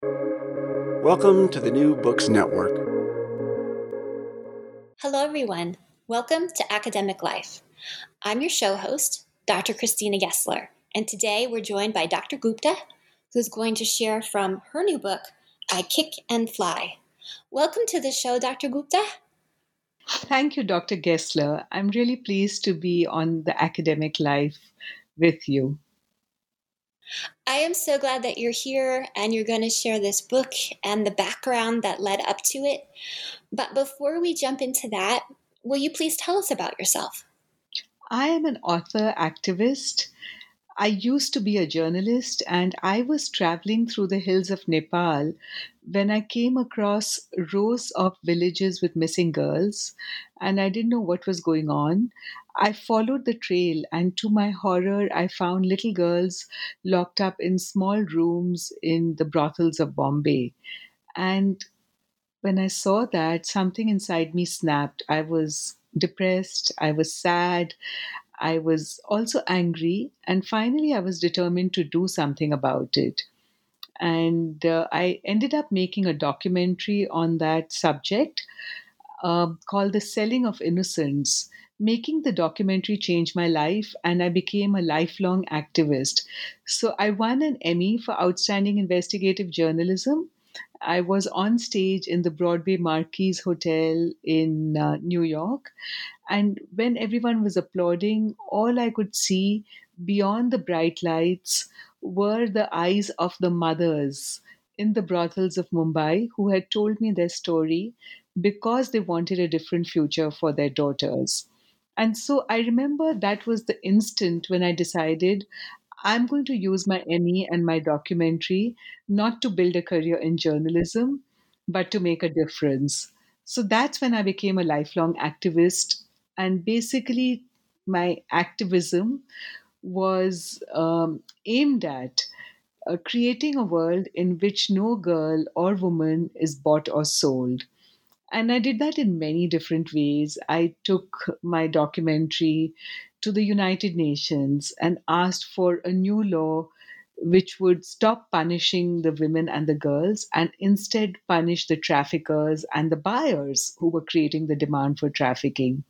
Welcome to the New Books Network. Hello, everyone. Welcome to Academic Life. I'm your show host, Dr. Christina Gessler, and today we're joined by Dr. Gupta, who's going to share from her new book, I Kick and Fly. Welcome to the show, Dr. Gupta. Thank you, Dr. Gessler. I'm really pleased to be on the academic life with you. I am so glad that you're here and you're going to share this book and the background that led up to it. But before we jump into that, will you please tell us about yourself? I am an author activist. I used to be a journalist and I was traveling through the hills of Nepal when I came across rows of villages with missing girls and I didn't know what was going on. I followed the trail, and to my horror, I found little girls locked up in small rooms in the brothels of Bombay. And when I saw that, something inside me snapped. I was depressed, I was sad, I was also angry, and finally, I was determined to do something about it. And uh, I ended up making a documentary on that subject uh, called The Selling of Innocents making the documentary changed my life and I became a lifelong activist. So I won an Emmy for Outstanding Investigative Journalism. I was on stage in the Broadway Marquis Hotel in uh, New York. And when everyone was applauding, all I could see beyond the bright lights were the eyes of the mothers in the brothels of Mumbai who had told me their story because they wanted a different future for their daughters. And so I remember that was the instant when I decided I'm going to use my Emmy and my documentary not to build a career in journalism, but to make a difference. So that's when I became a lifelong activist. And basically, my activism was um, aimed at uh, creating a world in which no girl or woman is bought or sold and I did that in many different ways. I took my documentary to the United Nations and asked for a new law which would stop punishing the women and the girls and instead punish the traffickers and the buyers who were creating the demand for trafficking.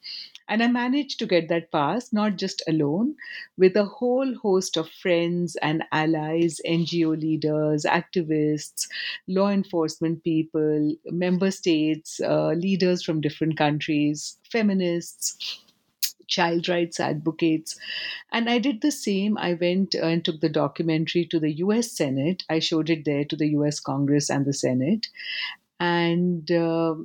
And I managed to get that passed, not just alone, with a whole host of friends and allies, NGO leaders, activists, law enforcement people, member states, uh, leaders from different countries, feminists child rights advocates. And I did the same. I went and took the documentary to the US Senate. I showed it there to the US Congress and the Senate. And uh,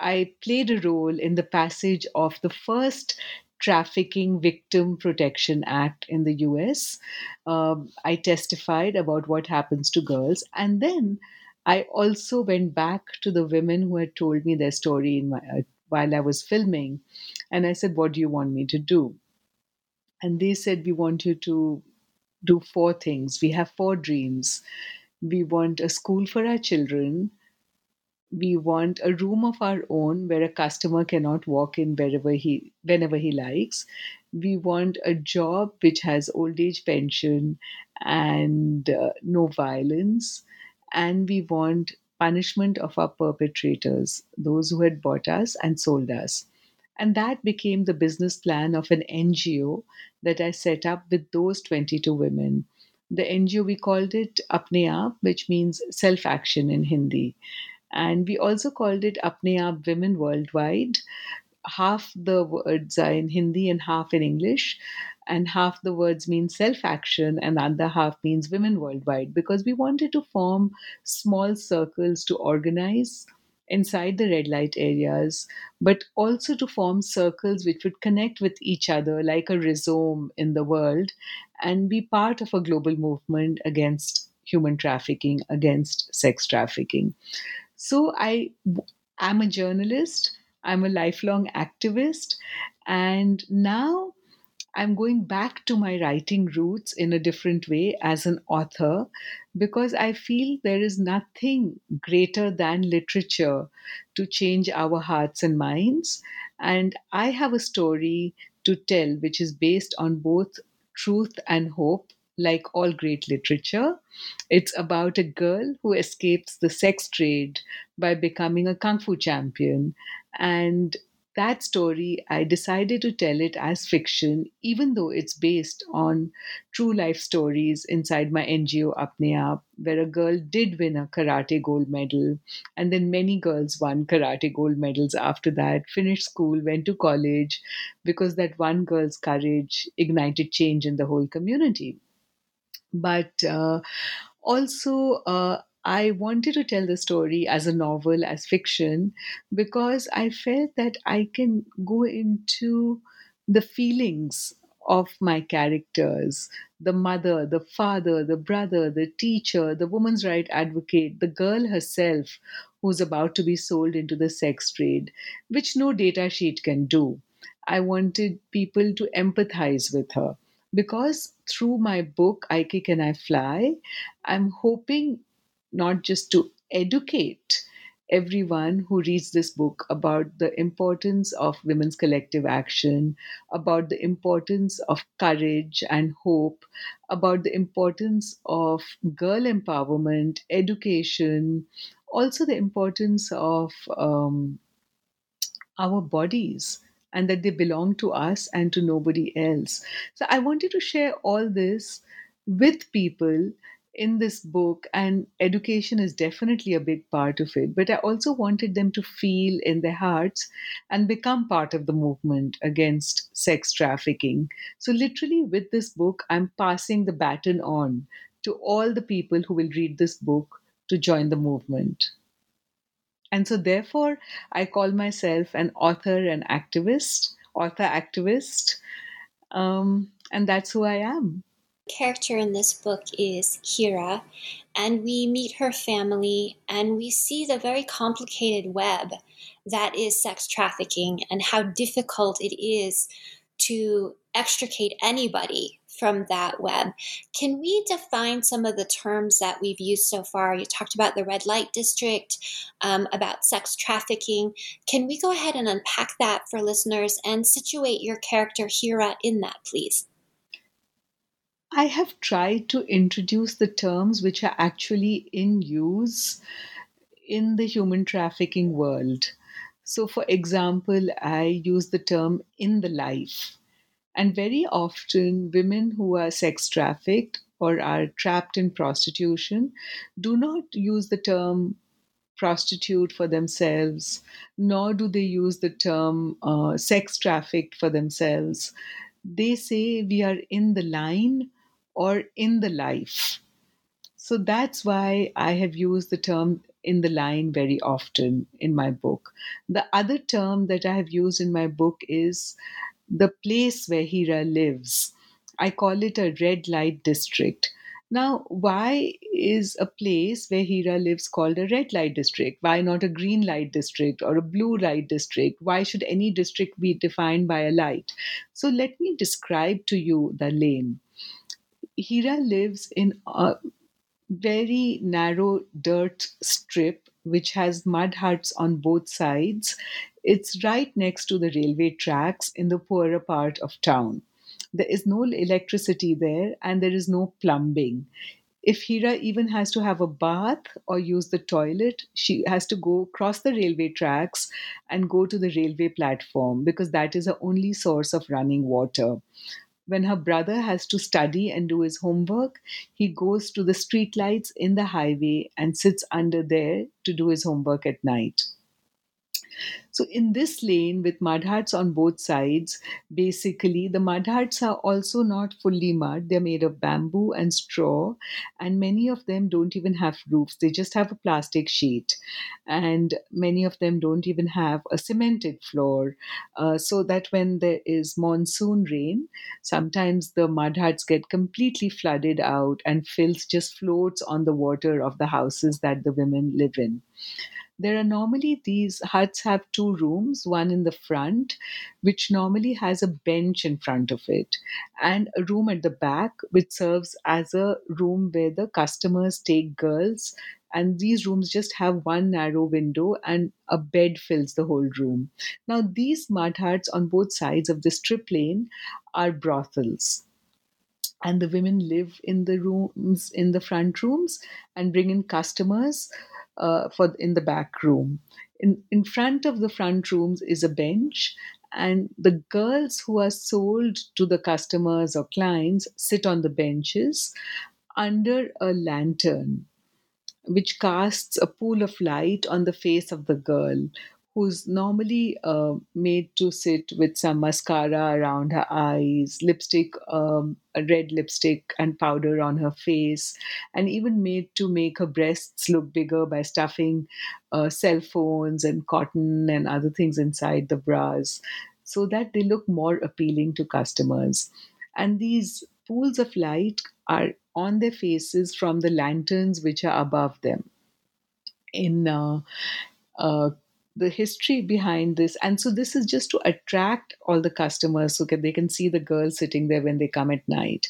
I played a role in the passage of the first Trafficking Victim Protection Act in the US. Um, I testified about what happens to girls. And then I also went back to the women who had told me their story my, uh, while I was filming. And I said, What do you want me to do? And they said, We want you to do four things. We have four dreams. We want a school for our children we want a room of our own where a customer cannot walk in wherever he whenever he likes. We want a job which has old age pension and uh, no violence. And we want punishment of our perpetrators those who had bought us and sold us. And that became the business plan of an ngo that i set up with those 22 women. The ngo we called it apne aap which means self action in hindi and we also called it Apne Aap Women Worldwide. Half the words are in Hindi and half in English, and half the words mean self action, and the other half means women worldwide because we wanted to form small circles to organize inside the red light areas, but also to form circles which would connect with each other like a rhizome in the world and be part of a global movement against human trafficking, against sex trafficking. So I am a journalist, I'm a lifelong activist, and now I'm going back to my writing roots in a different way as an author because I feel there is nothing greater than literature to change our hearts and minds. And I have a story to tell which is based on both truth and hope. Like all great literature, it's about a girl who escapes the sex trade by becoming a kung fu champion. And that story, I decided to tell it as fiction, even though it's based on true life stories inside my NGO Apne Aap, where a girl did win a karate gold medal. And then many girls won karate gold medals after that, finished school, went to college, because that one girl's courage ignited change in the whole community. But uh, also, uh, I wanted to tell the story as a novel, as fiction, because I felt that I can go into the feelings of my characters the mother, the father, the brother, the teacher, the woman's right advocate, the girl herself who's about to be sold into the sex trade, which no data sheet can do. I wanted people to empathize with her because through my book, I Kick and I Fly, I'm hoping not just to educate everyone who reads this book about the importance of women's collective action, about the importance of courage and hope, about the importance of girl empowerment, education, also the importance of um, our bodies and that they belong to us and to nobody else. So I wanted to share all this with people in this book, and education is definitely a big part of it, but I also wanted them to feel in their hearts and become part of the movement against sex trafficking. So, literally, with this book, I'm passing the baton on to all the people who will read this book to join the movement. And so, therefore, I call myself an author and activist, author activist, um, and that's who I am. Character in this book is Heera, and we meet her family and we see the very complicated web that is sex trafficking and how difficult it is to extricate anybody from that web. Can we define some of the terms that we've used so far? You talked about the red light district, um, about sex trafficking. Can we go ahead and unpack that for listeners and situate your character Heera in that, please? I have tried to introduce the terms which are actually in use in the human trafficking world. So, for example, I use the term in the life. And very often, women who are sex trafficked or are trapped in prostitution do not use the term prostitute for themselves, nor do they use the term uh, sex trafficked for themselves. They say we are in the line or in the life. So that's why I have used the term in the line very often in my book. The other term that I have used in my book is the place where Heera lives. I call it a red light district. Now, why is a place where Heera lives called a red light district? Why not a green light district or a blue light district? Why should any district be defined by a light? So, let me describe to you the lane. Heera lives in a very narrow dirt strip which has mud huts on both sides. It's right next to the railway tracks in the poorer part of town. There is no electricity there and there is no plumbing. If Heera even has to have a bath or use the toilet, she has to go cross the railway tracks and go to the railway platform because that is her only source of running water when her brother has to study and do his homework, he goes to the streetlights in the highway and sits under there to do his homework at night. So, in this lane with mud huts on both sides, basically the mud huts are also not fully mud. They're made of bamboo and straw, and many of them don't even have roofs. They just have a plastic sheet, and many of them don't even have a cemented floor. Uh, so that when there is monsoon rain, sometimes the mud huts get completely flooded out, and filth just floats on the water of the houses that the women live in there are normally these huts have two rooms one in the front which normally has a bench in front of it and a room at the back which serves as a room where the customers take girls and these rooms just have one narrow window and a bed fills the whole room. Now these mud huts on both sides of the strip lane are brothels and the women live in the rooms in the front rooms and bring in customers uh, for in the back room. In, in front of the front rooms is a bench, and the girls who are sold to the customers or clients sit on the benches under a lantern, which casts a pool of light on the face of the girl who's normally uh, made to sit with some mascara around her eyes, lipstick, um, a red lipstick, and powder on her face, and even made to make her breasts look bigger by stuffing uh, cell phones and cotton and other things inside the bras so that they look more appealing to customers. And these pools of light are on their faces from the lanterns which are above them. In uh, uh, the history behind this. And so this is just to attract all the customers so that they can see the girls sitting there when they come at night.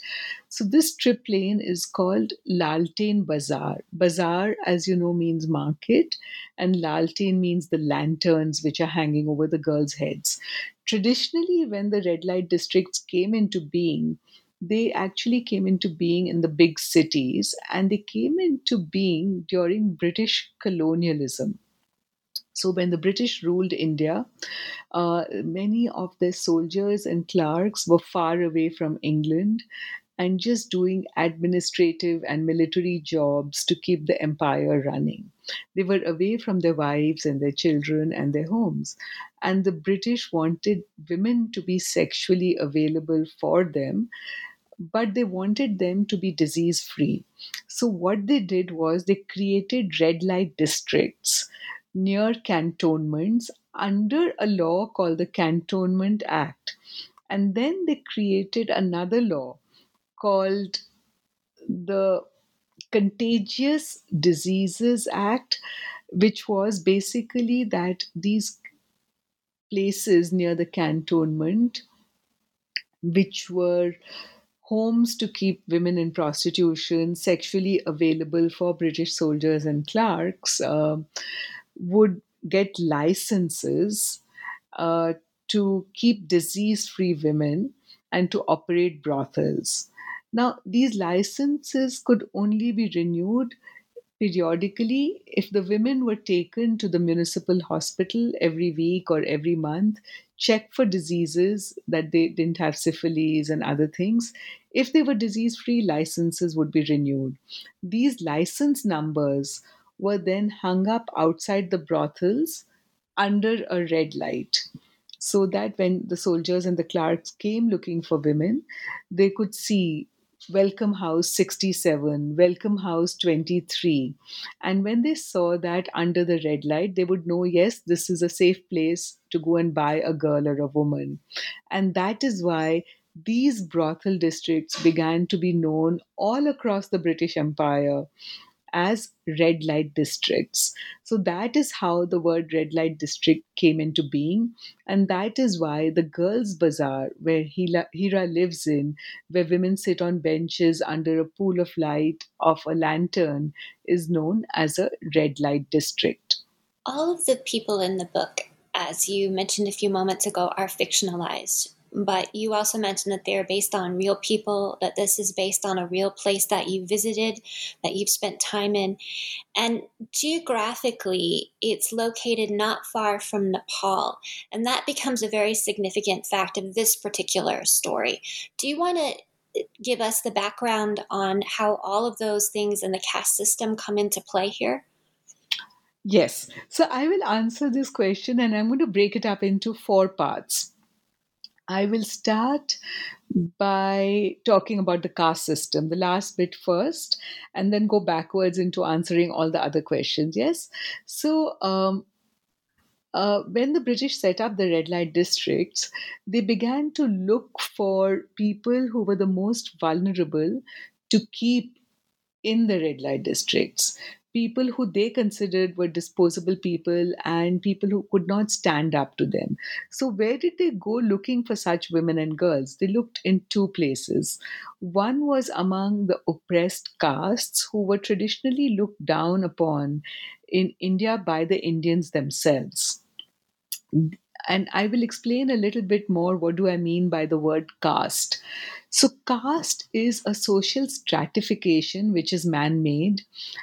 So this strip lane is called laltain bazaar. Bazaar as you know means market and laltain means the lanterns which are hanging over the girls heads. Traditionally when the red light districts came into being they actually came into being in the big cities and they came into being during british colonialism so, when the British ruled India, uh, many of their soldiers and clerks were far away from England and just doing administrative and military jobs to keep the empire running. They were away from their wives and their children and their homes. And the British wanted women to be sexually available for them but they wanted them to be disease free. So, what they did was they created red light districts near cantonments under a law called the Cantonment Act. And then they created another law called the Contagious Diseases Act, which was basically that these places near the cantonment, which were homes to keep women in prostitution, sexually available for British soldiers and clerks, uh, would get licenses uh, to keep disease free women and to operate brothels. Now, these licenses could only be renewed periodically if the women were taken to the municipal hospital every week or every month, checked for diseases that they didn't have syphilis and other things. If they were disease free, licenses would be renewed. These license numbers were then hung up outside the brothels under a red light so that when the soldiers and the clerks came looking for women, they could see Welcome House 67, Welcome House 23. And when they saw that under the red light, they would know, yes, this is a safe place to go and buy a girl or a woman. And that is why these brothel districts began to be known all across the British Empire as red light districts. So that is how the word red light district came into being. And that is why the Girls' Bazaar, where Heera lives in, where women sit on benches under a pool of light of a lantern, is known as a red light district. All of the people in the book, as you mentioned a few moments ago, are fictionalized but you also mentioned that they're based on real people, that this is based on a real place that you visited, that you've spent time in. And geographically, it's located not far from Nepal. And that becomes a very significant fact of this particular story. Do you want to uh, give us the background on how all of those things in the caste system come into play here? Yes. So I will answer this question and I'm going to break it up into four parts. I will start by talking about the caste system, the last bit first, and then go backwards into answering all the other questions. Yes. So, um, uh, when the British set up the red light districts, they began to look for people who were the most vulnerable to keep in the red light districts people who they considered were disposable people and people who could not stand up to them. So, where did they go looking for such women and girls? They looked in two places. One was among the oppressed castes who were traditionally looked down upon in India by the Indians themselves and I will explain a little bit more what do I mean by the word caste. So, caste is a social stratification which is man made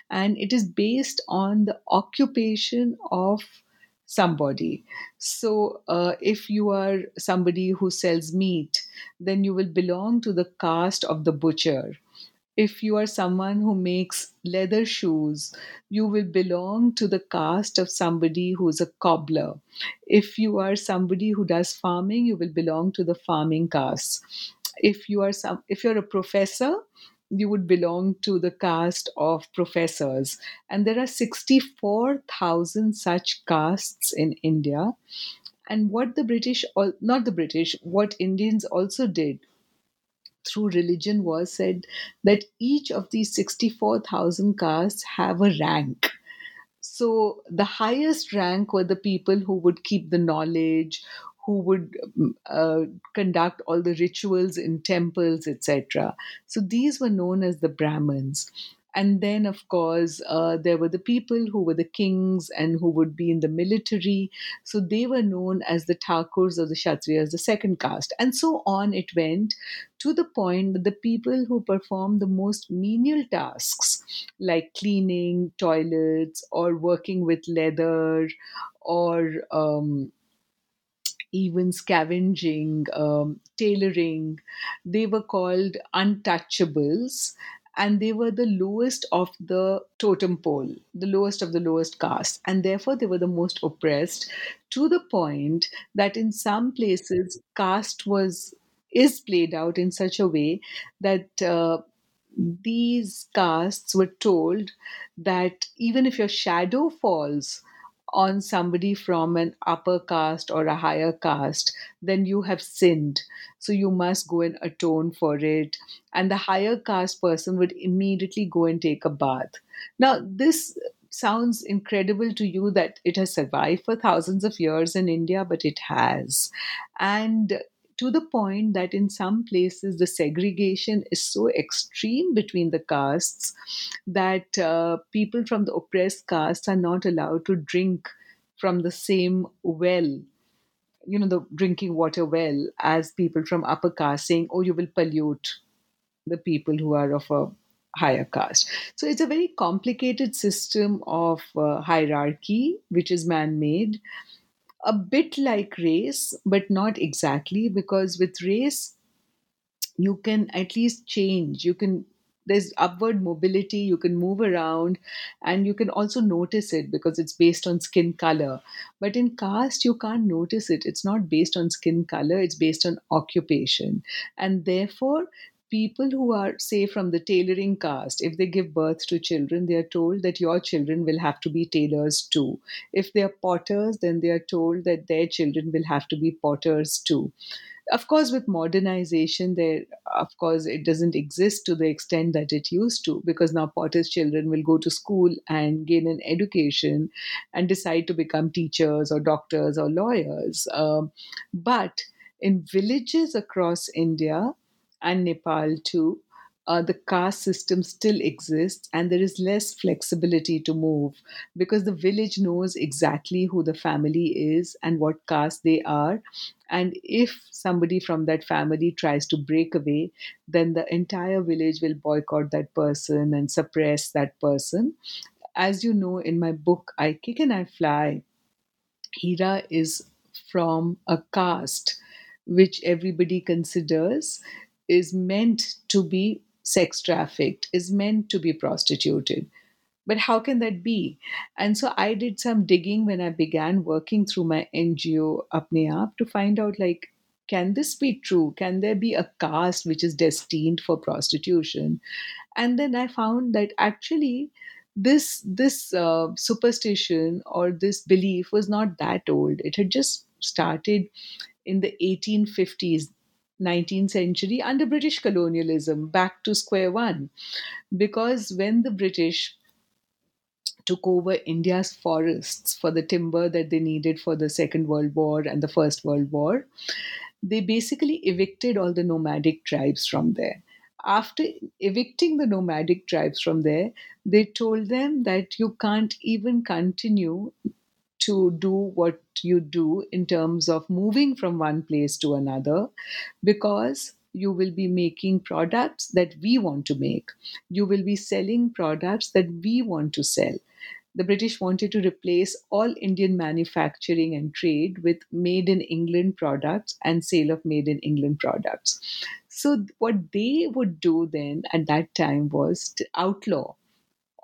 and it is based on the occupation of somebody. So, uh, if you are somebody who sells meat, then you will belong to the caste of the butcher if you are someone who makes leather shoes, you will belong to the caste of somebody who's a cobbler. If you are somebody who does farming, you will belong to the farming caste. If you are some if you're a professor, you would belong to the caste of professors. And there are 64,000 such castes in India. And what the British, not the British, what Indians also did through religion was said that each of these 64,000 castes have a rank. So the highest rank were the people who would keep the knowledge, who would mm, uh, conduct all the rituals in temples, etc. So these were known as the Brahmins. And then, of course, uh, there were the people who were the kings and who would be in the military. So they were known as the Thakurs or the Kshatriyas, the second caste. And so on it went to the point that the people who performed the most menial tasks, like cleaning toilets or working with leather or um, even scavenging, um, tailoring, they were called untouchables and they were the lowest of the totem pole, the lowest of the lowest caste, and therefore they were the most oppressed to the point that in some places caste was is played out in such a way that uh, these castes were told that even if your shadow falls on somebody from an upper caste or a higher caste, then you have sinned. So you must go and atone for it. And the higher caste person would immediately go and take a bath. Now, this sounds incredible to you that it has survived for thousands of years in India, but it has. And to the point that in some places the segregation is so extreme between the castes that uh, people from the oppressed castes are not allowed to drink from the same well you know the drinking water well as people from upper caste saying oh you will pollute the people who are of a higher caste. So it's a very complicated system of uh, hierarchy which is man made a bit like race, but not exactly, because with race, you can at least change. You can there's upward mobility you can move around and you can also notice it because it's based on skin color. But in caste you can't notice it. It's not based on skin color it's based on occupation. And therefore people who are, say, from the tailoring caste, if they give birth to children, they are told that your children will have to be tailors too. If they are potters, then they are told that their children will have to be potters too. Of course, with modernization, there, of course, it doesn't exist to the extent that it used to because now potters' children will go to school and gain an education and decide to become teachers or doctors or lawyers. Um, but in villages across India, and Nepal too, uh, the caste system still exists and there is less flexibility to move because the village knows exactly who the family is and what caste they are. And if somebody from that family tries to break away, then the entire village will boycott that person and suppress that person. As you know, in my book, I Kick and I Fly, Heera is from a caste which everybody considers is meant to be sex trafficked, is meant to be prostituted. but how can that be? And so I did some digging when I began working through my NGO Apne Aap to find out like, can this be true? Can there be a caste which is destined for prostitution? And then I found that actually this this uh, superstition or this belief was not that old. It had just started in the 1850s 19th century under British colonialism, back to square one. Because when the British took over India's forests for the timber that they needed for the Second World War and the First World War, they basically evicted all the nomadic tribes from there. After evicting the nomadic tribes from there, they told them that you can't even continue to do what you do in terms of moving from one place to another because you will be making products that we want to make. You will be selling products that we want to sell the British wanted to replace all Indian manufacturing and trade with made in England products and sale of made in England products. So, what they would do then at that time was to outlaw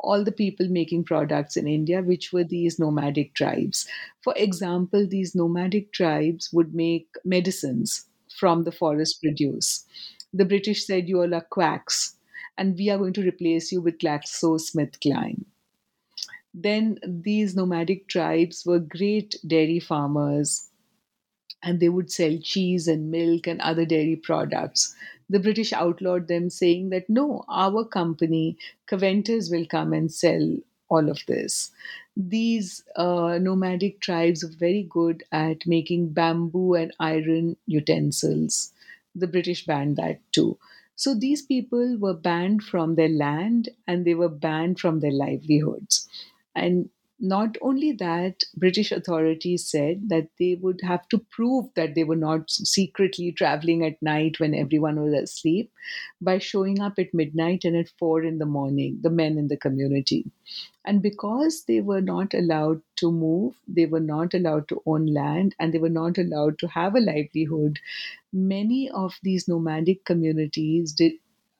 all the people making products in India, which were these nomadic tribes. For example, these nomadic tribes would make medicines from the forest produce. The British said, You all are quacks, and we are going to replace you with GlaxoSmithKline then these nomadic tribes were great dairy farmers and they would sell cheese and milk and other dairy products. The British outlawed them, saying that no, our company, Keventer's, will come and sell all of this. These uh, nomadic tribes were very good at making bamboo and iron utensils. The British banned that too. So these people were banned from their land and they were banned from their livelihoods. And not only that, British authorities said that they would have to prove that they were not secretly traveling at night when everyone was asleep by showing up at midnight and at four in the morning, the men in the community. And because they were not allowed to move, they were not allowed to own land, and they were not allowed to have a livelihood, many of these nomadic communities did,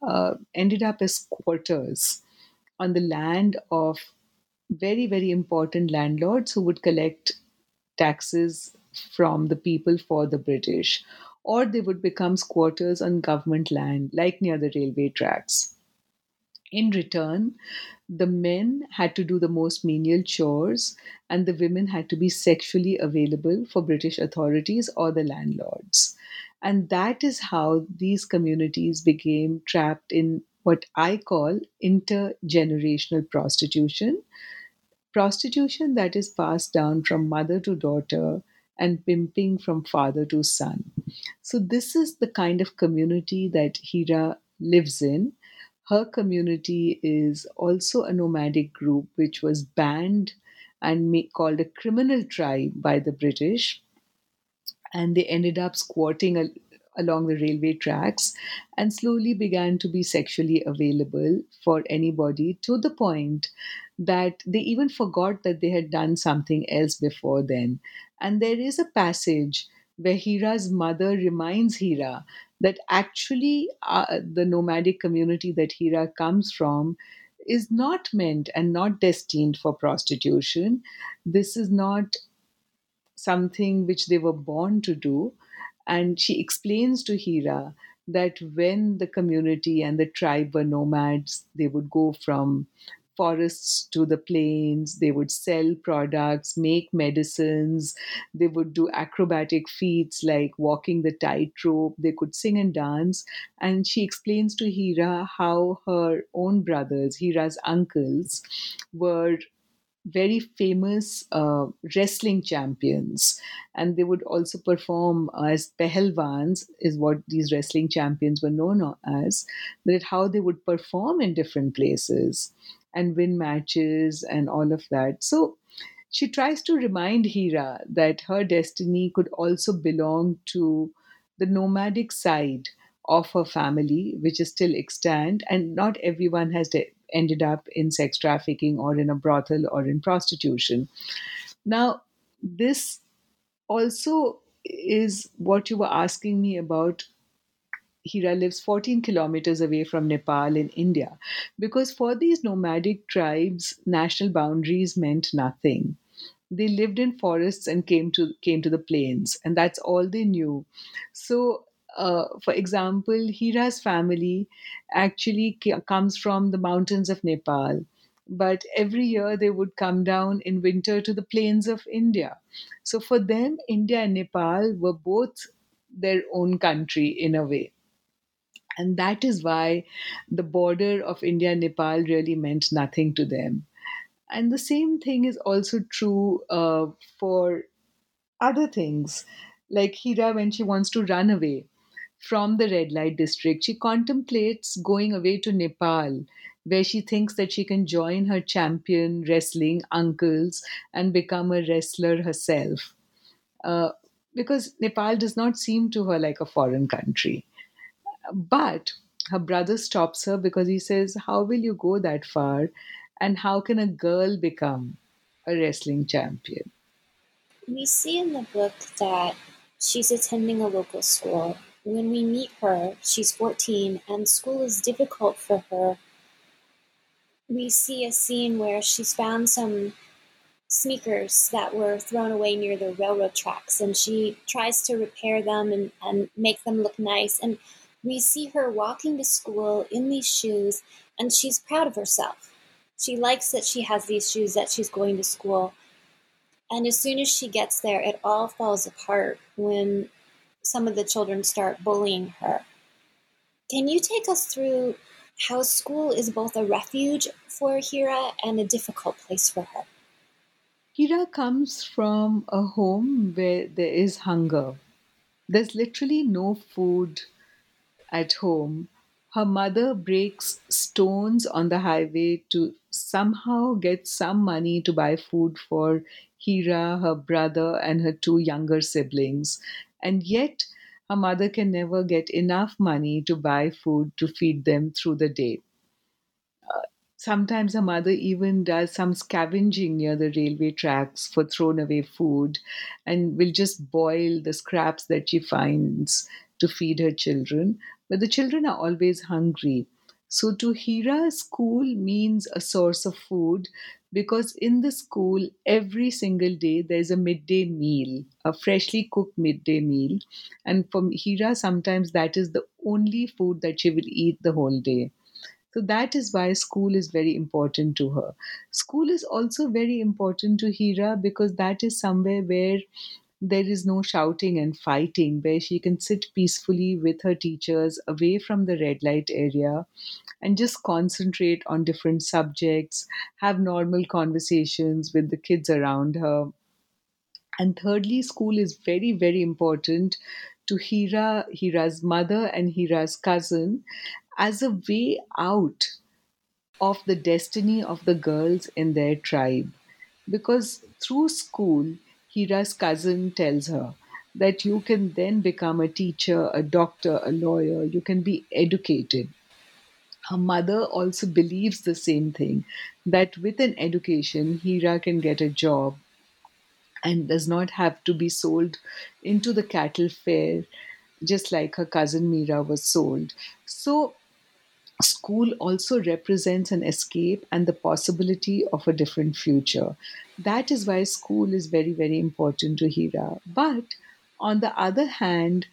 uh, ended up as quarters on the land of very, very important landlords who would collect taxes from the people for the British, or they would become squatters on government land, like near the railway tracks. In return, the men had to do the most menial chores, and the women had to be sexually available for British authorities or the landlords. And that is how these communities became trapped in what I call intergenerational prostitution, prostitution that is passed down from mother to daughter and pimping from father to son. So, this is the kind of community that Heera lives in. Her community is also a nomadic group which was banned and called a criminal tribe by the British. And they ended up squatting along the railway tracks and slowly began to be sexually available for anybody to the point that they even forgot that they had done something else before then. And there is a passage where Heera's mother reminds Heera that actually uh, the nomadic community that Heera comes from is not meant and not destined for prostitution. This is not something which they were born to do. And she explains to Heera that when the community and the tribe were nomads, they would go from forests to the plains. They would sell products, make medicines. They would do acrobatic feats like walking the tightrope. They could sing and dance. And she explains to Heera how her own brothers, Heera's uncles, were very famous uh, wrestling champions and they would also perform as pehelvans is what these wrestling champions were known as that how they would perform in different places and win matches and all of that. So she tries to remind Heera that her destiny could also belong to the nomadic side of her family, which is still extant, and not everyone has de- ended up in sex trafficking or in a brothel or in prostitution. Now, this also is what you were asking me about Heera lives 14 kilometers away from Nepal in India. Because for these nomadic tribes, national boundaries meant nothing. They lived in forests and came to came to the plains, and that's all they knew. So, uh, for example, Heera's family actually comes from the mountains of Nepal, but every year they would come down in winter to the plains of India. So for them, India and Nepal were both their own country in a way. And that is why the border of India and Nepal really meant nothing to them. And the same thing is also true uh, for other things. Like Heera, when she wants to run away from the red light district, she contemplates going away to Nepal, where she thinks that she can join her champion wrestling uncles and become a wrestler herself. Uh, because Nepal does not seem to her like a foreign country. But her brother stops her because he says, How will you go that far? And how can a girl become a wrestling champion? We see in the book that she's attending a local school. When we meet her, she's 14 and school is difficult for her. We see a scene where she's found some sneakers that were thrown away near the railroad tracks and she tries to repair them and, and make them look nice. And we see her walking to school in these shoes and she's proud of herself. She likes that she has these shoes, that she's going to school. And as soon as she gets there, it all falls apart when some of the children start bullying her. Can you take us through how school is both a refuge for Heera and a difficult place for her? Heera comes from a home where there is hunger. There's literally no food at home. Her mother breaks stones on the highway to somehow get some money to buy food for Heera, her brother, and her two younger siblings. And yet, her mother can never get enough money to buy food to feed them through the day. Uh, sometimes her mother even does some scavenging near the railway tracks for thrown away food and will just boil the scraps that she finds to feed her children. But the children are always hungry. So to Heera, school means a source of food because in the school, every single day, there's a midday meal, a freshly cooked midday meal. And for Heera, sometimes that is the only food that she will eat the whole day. So that is why school is very important to her. School is also very important to Heera because that is somewhere where there is no shouting and fighting, where she can sit peacefully with her teachers away from the red light area and just concentrate on different subjects, have normal conversations with the kids around her. And thirdly, school is very, very important to Heera, Heera's mother, and Heera's cousin as a way out of the destiny of the girls in their tribe. Because through school, Heera's cousin tells her that you can then become a teacher, a doctor, a lawyer, you can be educated. Her mother also believes the same thing that with an education, Heera can get a job and does not have to be sold into the cattle fair just like her cousin Mira was sold. So school also represents an escape and the possibility of a different future. That is why school is very, very important to Heera. But on the other hand,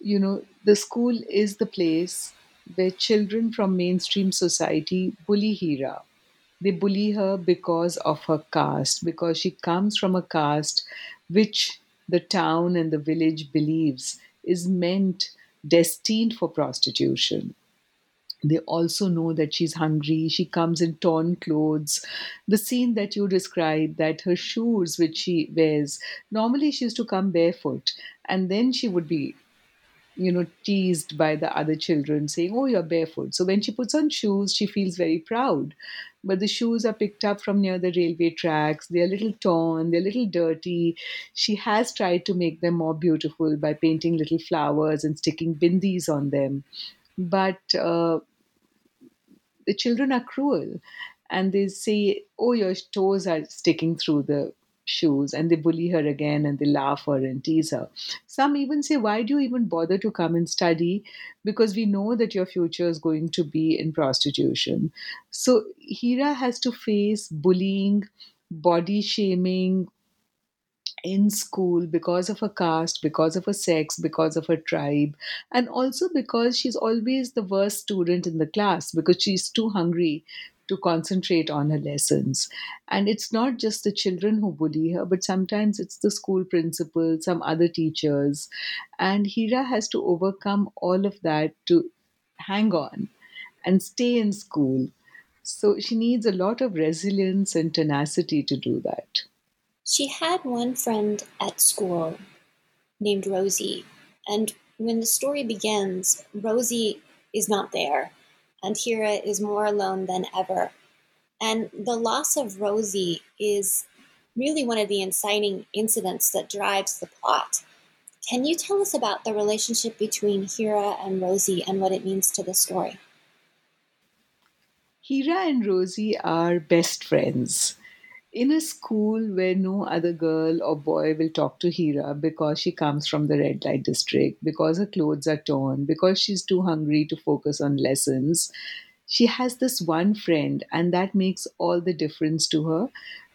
you know, the school is the place where children from mainstream society bully Heera. They bully her because of her caste, because she comes from a caste which the town and the village believes is meant destined for prostitution. They also know that she's hungry. She comes in torn clothes. The scene that you described, that her shoes, which she wears, normally she used to come barefoot, and then she would be, you know, teased by the other children saying, Oh, you're barefoot. So when she puts on shoes, she feels very proud. But the shoes are picked up from near the railway tracks. They're a little torn, they're a little dirty. She has tried to make them more beautiful by painting little flowers and sticking bindis on them but uh, the children are cruel and they say oh your toes are sticking through the shoes and they bully her again and they laugh her and tease her. Some even say, Why do you even bother to come and study? Because we know that your future is going to be in prostitution. So Heera has to face bullying, body shaming, in school because of her caste, because of her sex, because of her tribe, and also because she's always the worst student in the class because she's too hungry to concentrate on her lessons. And it's not just the children who bully her, but sometimes it's the school principal, some other teachers. And Heera has to overcome all of that to hang on and stay in school. So she needs a lot of resilience and tenacity to do that. She had one friend at school named Rosie, and when the story begins, Rosie is not there, and Heera is more alone than ever. And the loss of Rosie is really one of the inciting incidents that drives the plot. Can you tell us about the relationship between Heera and Rosie and what it means to the story? Hira and Rosie are best friends in a school where no other girl or boy will talk to Heera because she comes from the red light district, because her clothes are torn, because she's too hungry to focus on lessons, she has this one friend, and that makes all the difference to her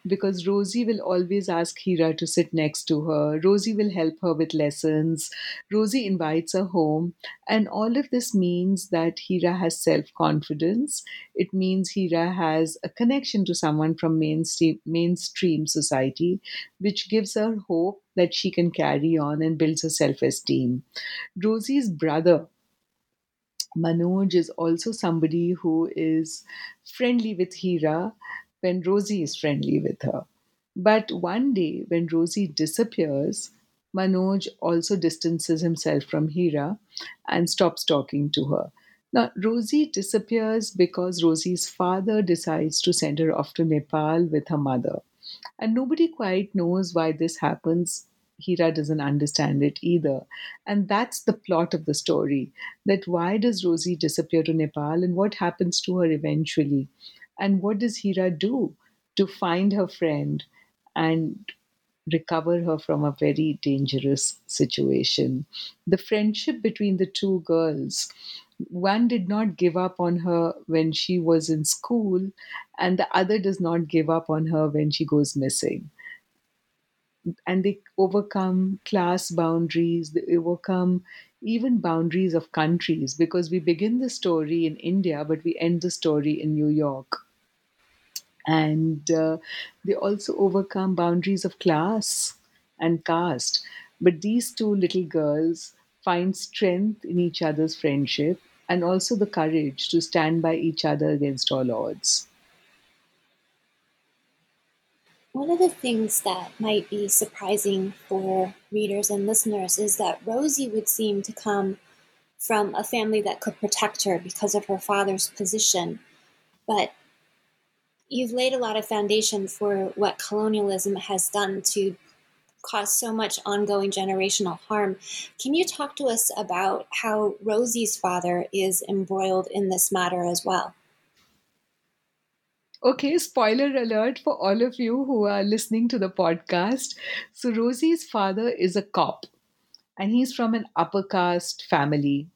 because Rosie will always ask Heera to sit next to her. Rosie will help her with lessons. Rosie invites her home. And all of this means that Heera has self confidence. It means Heera has a connection to someone from mainstream, mainstream society, which gives her hope that she can carry on and builds her self esteem. Rosie's brother, Manoj is also somebody who is friendly with Heera when Rosie is friendly with her. But one day, when Rosie disappears, Manoj also distances himself from Heera and stops talking to her. Now, Rosie disappears because Rosie's father decides to send her off to Nepal with her mother. And nobody quite knows why this happens. Heera doesn't understand it either. And that's the plot of the story that why does Rosie disappear to Nepal and what happens to her eventually? And what does Heera do to find her friend and recover her from a very dangerous situation? The friendship between the two girls one did not give up on her when she was in school, and the other does not give up on her when she goes missing. And they overcome class boundaries, they overcome even boundaries of countries because we begin the story in India, but we end the story in New York and uh, they also overcome boundaries of class and caste. But these two little girls find strength in each other's friendship and also the courage to stand by each other against all odds. One of the things that might be surprising for readers and listeners is that Rosie would seem to come from a family that could protect her because of her father's position. But you've laid a lot of foundation for what colonialism has done to cause so much ongoing generational harm. Can you talk to us about how Rosie's father is embroiled in this matter as well? Okay, spoiler alert for all of you who are listening to the podcast. So, Rosie's father is a cop and he's from an upper caste family.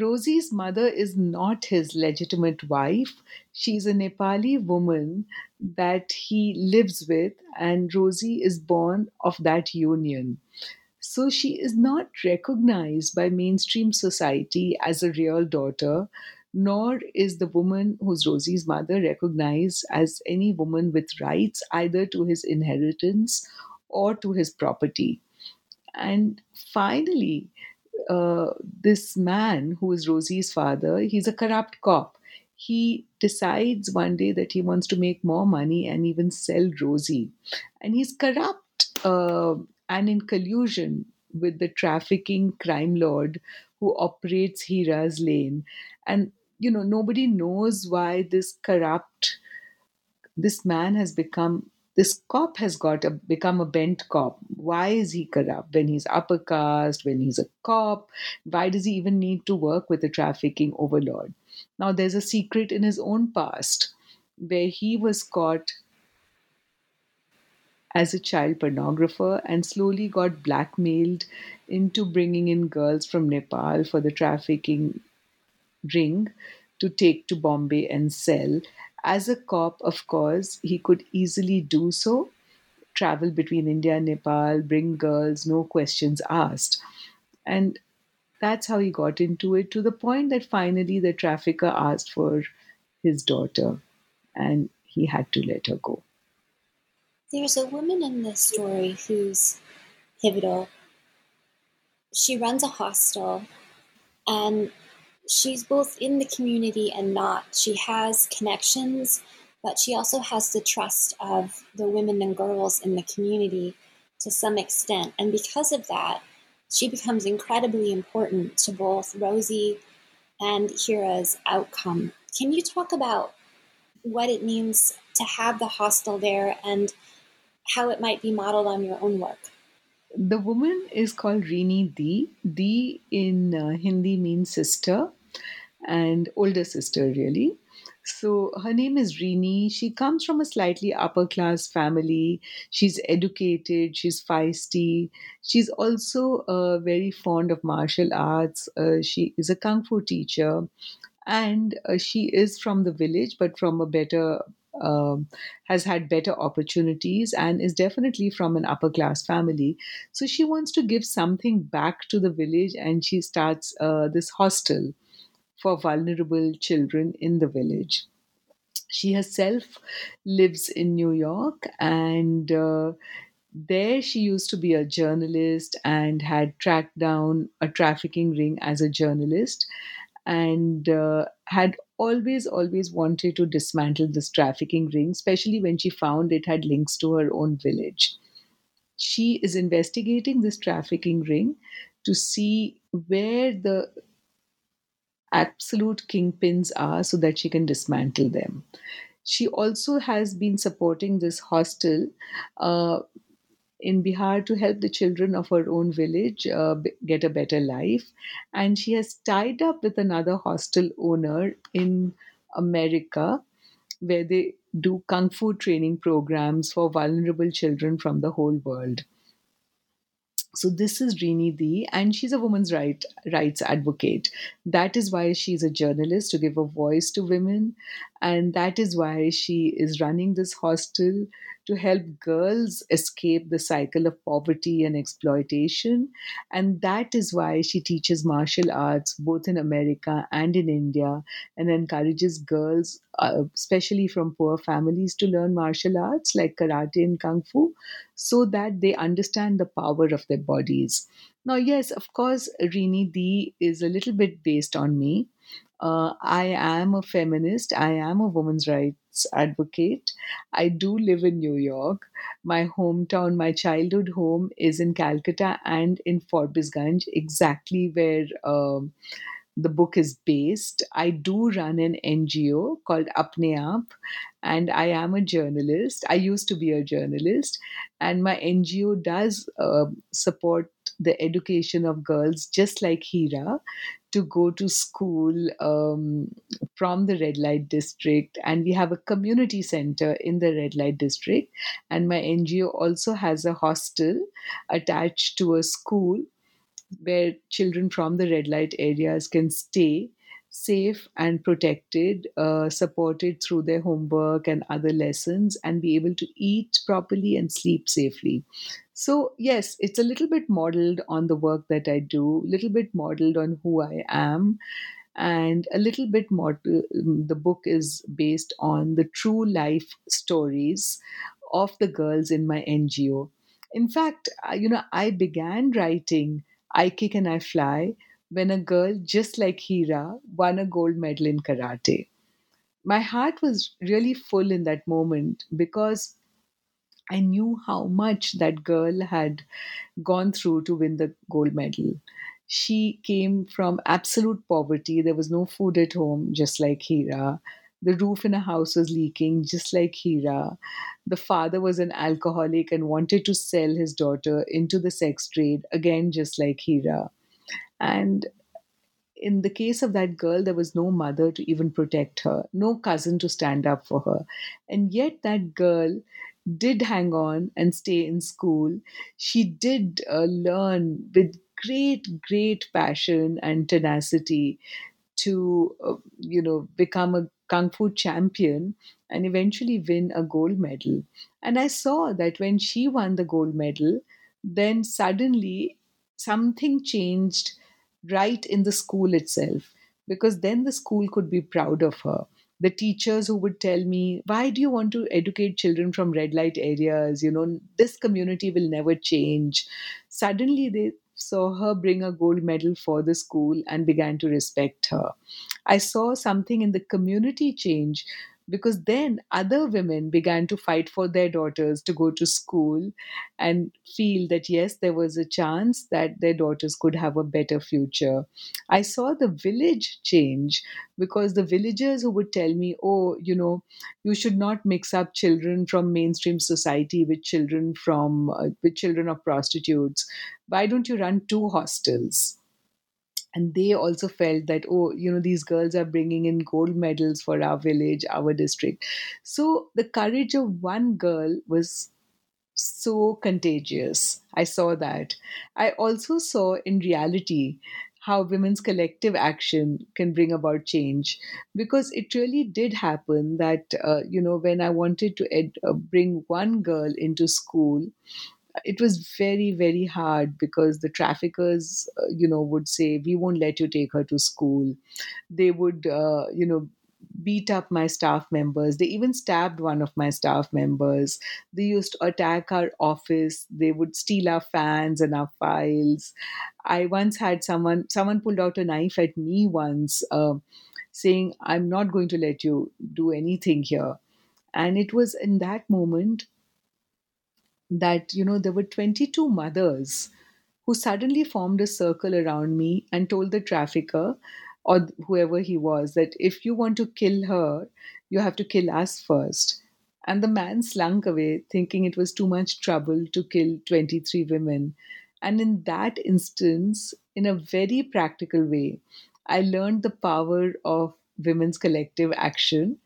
Rosie's mother is not his legitimate wife. She's a Nepali woman that he lives with, and Rosie is born of that union. So she is not recognized by mainstream society as a real daughter, nor is the woman who's Rosie's mother recognized as any woman with rights either to his inheritance or to his property. And finally, uh, this man who is Rosie's father, he's a corrupt cop. He decides one day that he wants to make more money and even sell Rosie. And he's corrupt uh, and in collusion with the trafficking crime lord who operates Heera's lane. And, you know, nobody knows why this corrupt, this man has become this cop has got a, become a bent cop. Why is he corrupt when he's upper caste, when he's a cop? Why does he even need to work with a trafficking overlord? Now, there's a secret in his own past where he was caught as a child pornographer and slowly got blackmailed into bringing in girls from Nepal for the trafficking ring to take to Bombay and sell. As a cop, of course, he could easily do so travel between India and Nepal, bring girls, no questions asked. And that's how he got into it to the point that finally the trafficker asked for his daughter and he had to let her go. There's a woman in this story who's pivotal. She runs a hostel and she's both in the community and not. She has connections, but she also has the trust of the women and girls in the community to some extent. And because of that, she becomes incredibly important to both Rosie and Heera's outcome. Can you talk about what it means to have the hostel there and how it might be modeled on your own work? The woman is called Rini Di. Di in uh, Hindi means sister and older sister, really. So her name is Rini. She comes from a slightly upper class family. She's educated, she's feisty. She's also uh, very fond of martial arts. Uh, she is a kung fu teacher. And uh, she is from the village, but from a better um, has had better opportunities and is definitely from an upper class family. So she wants to give something back to the village and she starts uh, this hostel for vulnerable children in the village. She herself lives in New York and uh, there she used to be a journalist and had tracked down a trafficking ring as a journalist and uh, had always always wanted to dismantle this trafficking ring especially when she found it had links to her own village she is investigating this trafficking ring to see where the absolute kingpins are so that she can dismantle them. She also has been supporting this hostel uh, in Bihar to help the children of her own village uh, get a better life. And she has tied up with another hostel owner in America where they do kung fu training programs for vulnerable children from the whole world. So this is Rini Di, and she's a women's right, rights advocate. That is why she's a journalist to give a voice to women, and that is why she is running this hostel to help girls escape the cycle of poverty and exploitation. And that is why she teaches martial arts both in America and in India and encourages girls, uh, especially from poor families, to learn martial arts like karate and kung fu so that they understand the power of their bodies. Now, yes, of course, Rini Di is a little bit based on me. Uh, I am a feminist. I am a women's rights advocate. I do live in New York. My hometown, my childhood home is in Calcutta and in Forbesganj, exactly where um, the book is based. I do run an NGO called Apne Aap, and I am a journalist. I used to be a journalist, and my NGO does uh, support the education of girls just like Heera to go to school um, from the red light district and we have a community center in the red light district and my ngo also has a hostel attached to a school where children from the red light areas can stay safe and protected, uh, supported through their homework and other lessons, and be able to eat properly and sleep safely. So, yes, it's a little bit modeled on the work that I do, a little bit modeled on who I am, and a little bit more. Mm, the book is based on the true life stories of the girls in my NGO. In fact, you know, I began writing I Kick and I Fly when a girl just like Heera won a gold medal in karate. My heart was really full in that moment because I knew how much that girl had gone through to win the gold medal. She came from absolute poverty. There was no food at home, just like Heera. The roof in her house was leaking, just like Heera. The father was an alcoholic and wanted to sell his daughter into the sex trade, again, just like Heera. And in the case of that girl, there was no mother to even protect her, no cousin to stand up for her. And yet, that girl did hang on and stay in school. She did uh, learn with great, great passion and tenacity to, uh, you know, become a kung fu champion and eventually win a gold medal. And I saw that when she won the gold medal, then suddenly something changed right in the school itself because then the school could be proud of her the teachers who would tell me why do you want to educate children from red light areas? You know this community will never change. Suddenly they saw her bring a gold medal for the school and began to respect her. I saw something in the community change because then other women began to fight for their daughters to go to school and feel that yes there was a chance that their daughters could have a better future. I saw the village change because the villagers who would tell me oh you know you should not mix up children from mainstream society with children from uh, with children of prostitutes. Why don't you run two hostels and they also felt that oh you know these girls are bringing in gold medals for our village our district. So the courage of one girl was so contagious. I saw that. I also saw in reality how women's collective action can bring about change. Because it really did happen that uh, you know when i wanted to ed- uh, bring one girl into school it was very very hard because the traffickers uh, you know would say we won't let you take her to school. They would uh, you know beat up my staff members. They even stabbed one of my staff members. They used to attack our office. They would steal our fans and our files. I once had someone someone pulled out a knife at me once uh, saying i'm not going to let you do anything here. And it was in that moment that you know there were 22 mothers who suddenly formed a circle around me and told the trafficker or whoever he was that if you want to kill her you have to kill us first. And the man slunk away thinking it was too much trouble to kill 23 women. And in that instance in a very practical way i learned the power of women's collective action.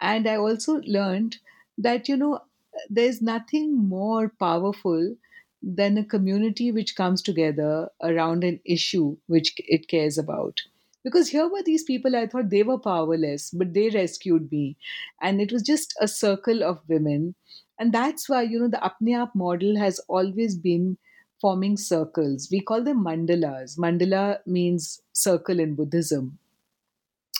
And i also learned that you know there's nothing more powerful than a community which comes together around an issue which it cares about. Because here were these people, I thought they were powerless, but they rescued me. And it was just a circle of women. And that's why, you know, the Apne model has always been forming circles. We call them mandalas. Mandala means circle in Buddhism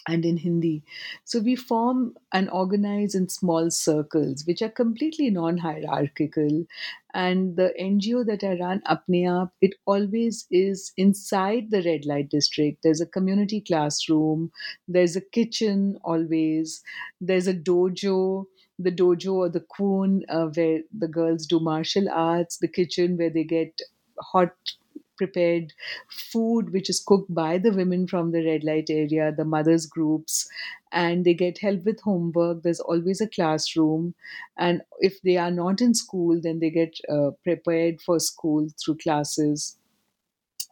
and in Hindi. So we form and organize in small circles, which are completely non hierarchical. And the NGO that I run, Apne it always is inside the red light district. There's a community classroom, there's a kitchen always, there's a dojo the dojo or the kwoon uh, where the girls do martial arts, the kitchen where they get hot prepared food which is cooked by the women from the red light area, the mothers groups, and they get help with homework. There's always a classroom, and if they are not in school, then they get uh, prepared for school through classes.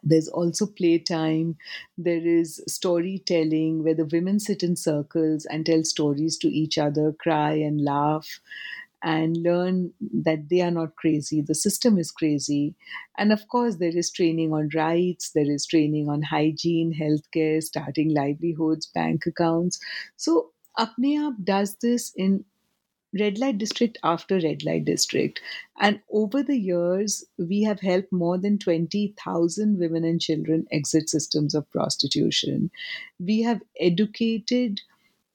There's also playtime. There is storytelling where the women sit in circles and tell stories to each other, cry and laugh and learn that they are not crazy. The system is crazy. And of course, there is training on rights, there is training on hygiene, healthcare, starting livelihoods, bank accounts. So, Apne does this in red light district after red light district. And over the years, we have helped more than 20,000 women and children exit systems of prostitution. We have educated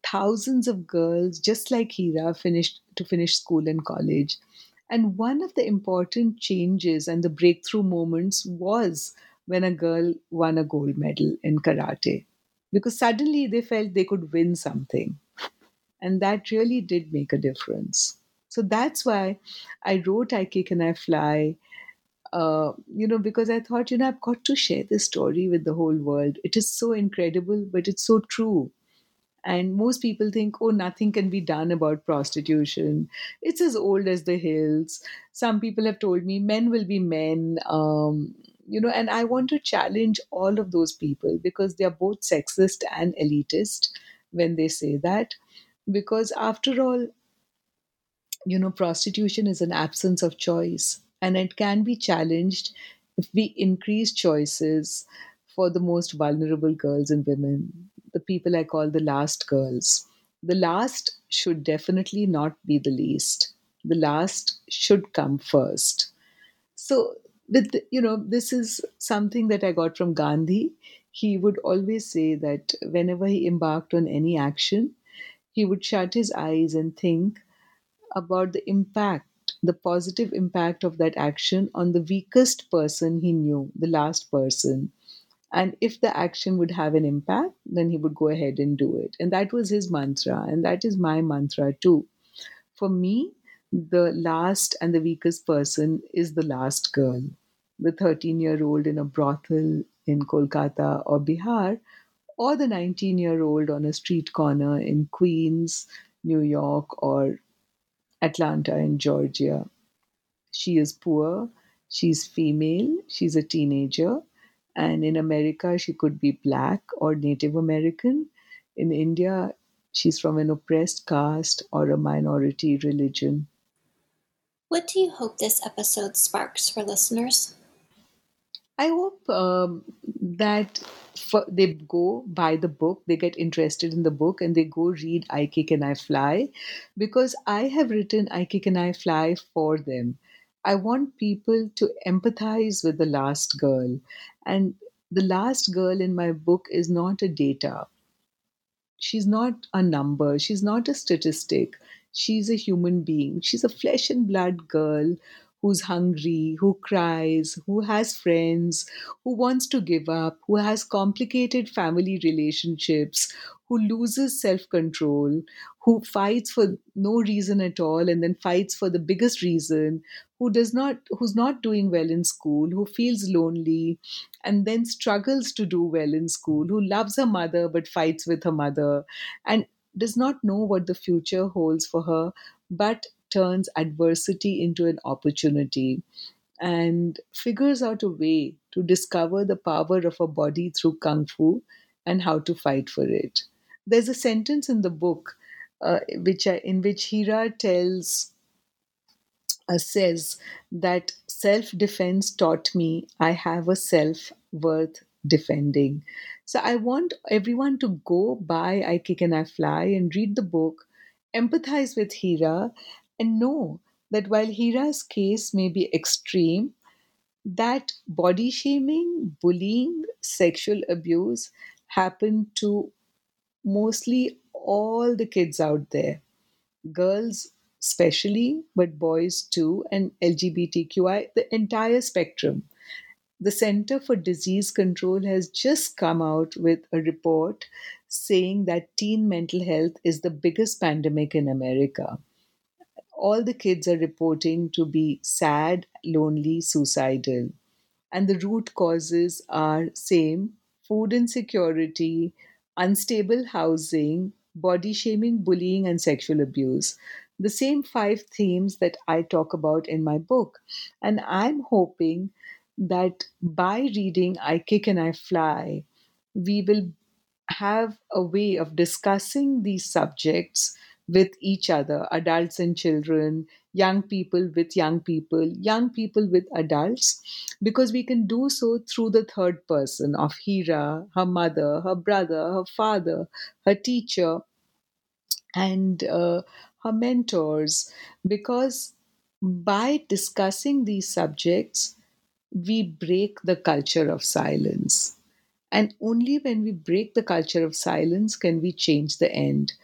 thousands of girls just like Heera finished to finish school and college. And one of the important changes and the breakthrough moments was when a girl won a gold medal in karate because suddenly they felt they could win something. And that really did make a difference. So that's why I wrote I Kick and I Fly, uh, you know, because I thought, you know, I've got to share this story with the whole world. It is so incredible, but it's so true. And most people think, oh, nothing can be done about prostitution. It's as old as the hills. Some people have told me men will be men. Um, you know, and I want to challenge all of those people because they are both sexist and elitist when they say that. Because after all, you know, prostitution is an absence of choice and it can be challenged if we increase choices for the most vulnerable girls and women, the people I call the last girls. The last should definitely not be the least. The last should come first. So, with you know, this is something that I got from Gandhi. He would always say that whenever he embarked on any action, he would shut his eyes and think about the impact, the positive impact of that action on the weakest person he knew, the last person. And if the action would have an impact, then he would go ahead and do it. And that was his mantra. And that is my mantra too. For me, the last and the weakest person is the last girl. The 13 year old in a brothel in Kolkata or Bihar, or the 19 year old on a street corner in Queens, New York, or Atlanta in Georgia. She is poor, she's female, she's a teenager, and in America, she could be black or Native American. In India, she's from an oppressed caste or a minority religion. What do you hope this episode sparks for listeners? I hope um, that for, they go buy the book, they get interested in the book, and they go read I Kick and I Fly because I have written I Kick and I Fly for them. I want people to empathize with the last girl. And the last girl in my book is not a data, she's not a number, she's not a statistic. She's a human being. She's a flesh and blood girl who's hungry, who cries, who has friends, who wants to give up, who has complicated family relationships, who loses self control, who fights for no reason at all and then fights for the biggest reason, who does not who's not doing well in school, who feels lonely and then struggles to do well in school, who loves her mother but fights with her mother and does not know what the future holds for her but turns adversity into an opportunity and figures out a way to discover the power of a body through kung fu and how to fight for it. There's a sentence in the book uh, which I, in which Heera tells uh, says that self defense taught me I have a self worth defending. So I want everyone to go buy I Kick and I Fly and read the book, empathize with Heera, and know that while Heera's case may be extreme, that body shaming, bullying, sexual abuse happen to mostly all the kids out there. Girls, especially, but boys too, and LGBTQI, the entire spectrum. The Center for Disease Control has just come out with a report saying that teen mental health is the biggest pandemic in America all the kids are reporting to be sad, lonely, suicidal. And the root causes are same food insecurity, unstable housing, body shaming, bullying, and sexual abuse. The same five themes that I talk about in my book. And I'm hoping that by reading I Kick and I Fly, we will have a way of discussing these subjects with each other, adults and children, young people with young people, young people with adults, because we can do so through the third person of Heera, her mother, her brother, her father, her teacher, and uh, her mentors, because by discussing these subjects, we break the culture of silence. And only when we break the culture of silence can we change the end.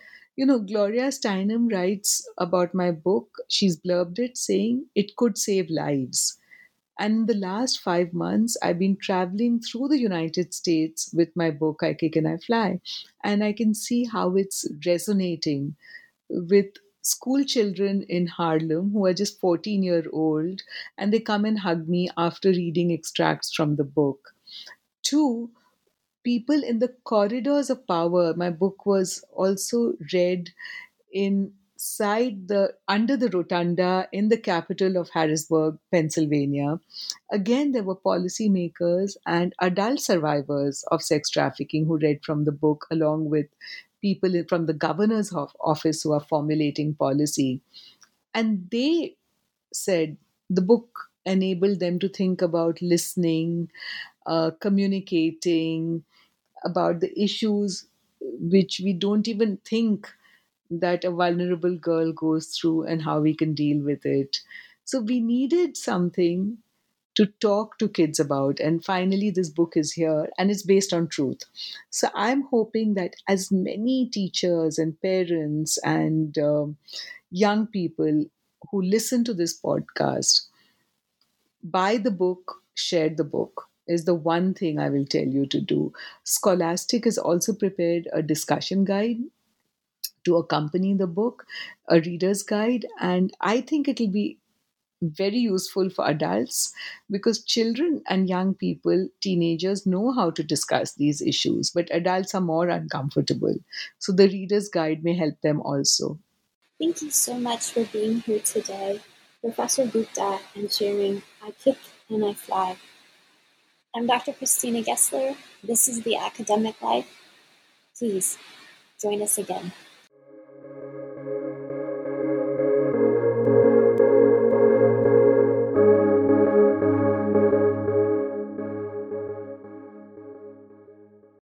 You know, Gloria Steinem writes about my book. She's blurbed it saying it could save lives. And in the last five months, I've been traveling through the United States with my book, I Kick and I Fly. And I can see how it's resonating with school children in Harlem who are just 14 year old and they come and hug me after reading extracts from the book. Two, people in the corridors of power. My book was also read in outside the under the rotunda in the Capitol of Harrisburg, Pennsylvania, again there were policymakers and adult survivors of sex trafficking who read from the book along with people from the governor's office who are formulating policy and they said the book enabled them to think about listening uh, communicating about the issues which we don't even think that a vulnerable girl goes through and how we can deal with it. So we needed something to talk to kids about. And finally, this book is here and it's based on truth. So I'm hoping that as many teachers and parents and uh, young people who listen to this podcast buy the book, share the book is the one thing I will tell you to do. Scholastic has also prepared a discussion guide to accompany the book, a reader's guide, and I think it'll be very useful for adults because children and young people, teenagers, know how to discuss these issues, but adults are more uncomfortable. So the reader's guide may help them also. Thank you so much for being here today, Professor Gupta, and sharing I Kick and I Fly. I'm Dr. Christina Gessler. This is The Academic Life. Please join us again.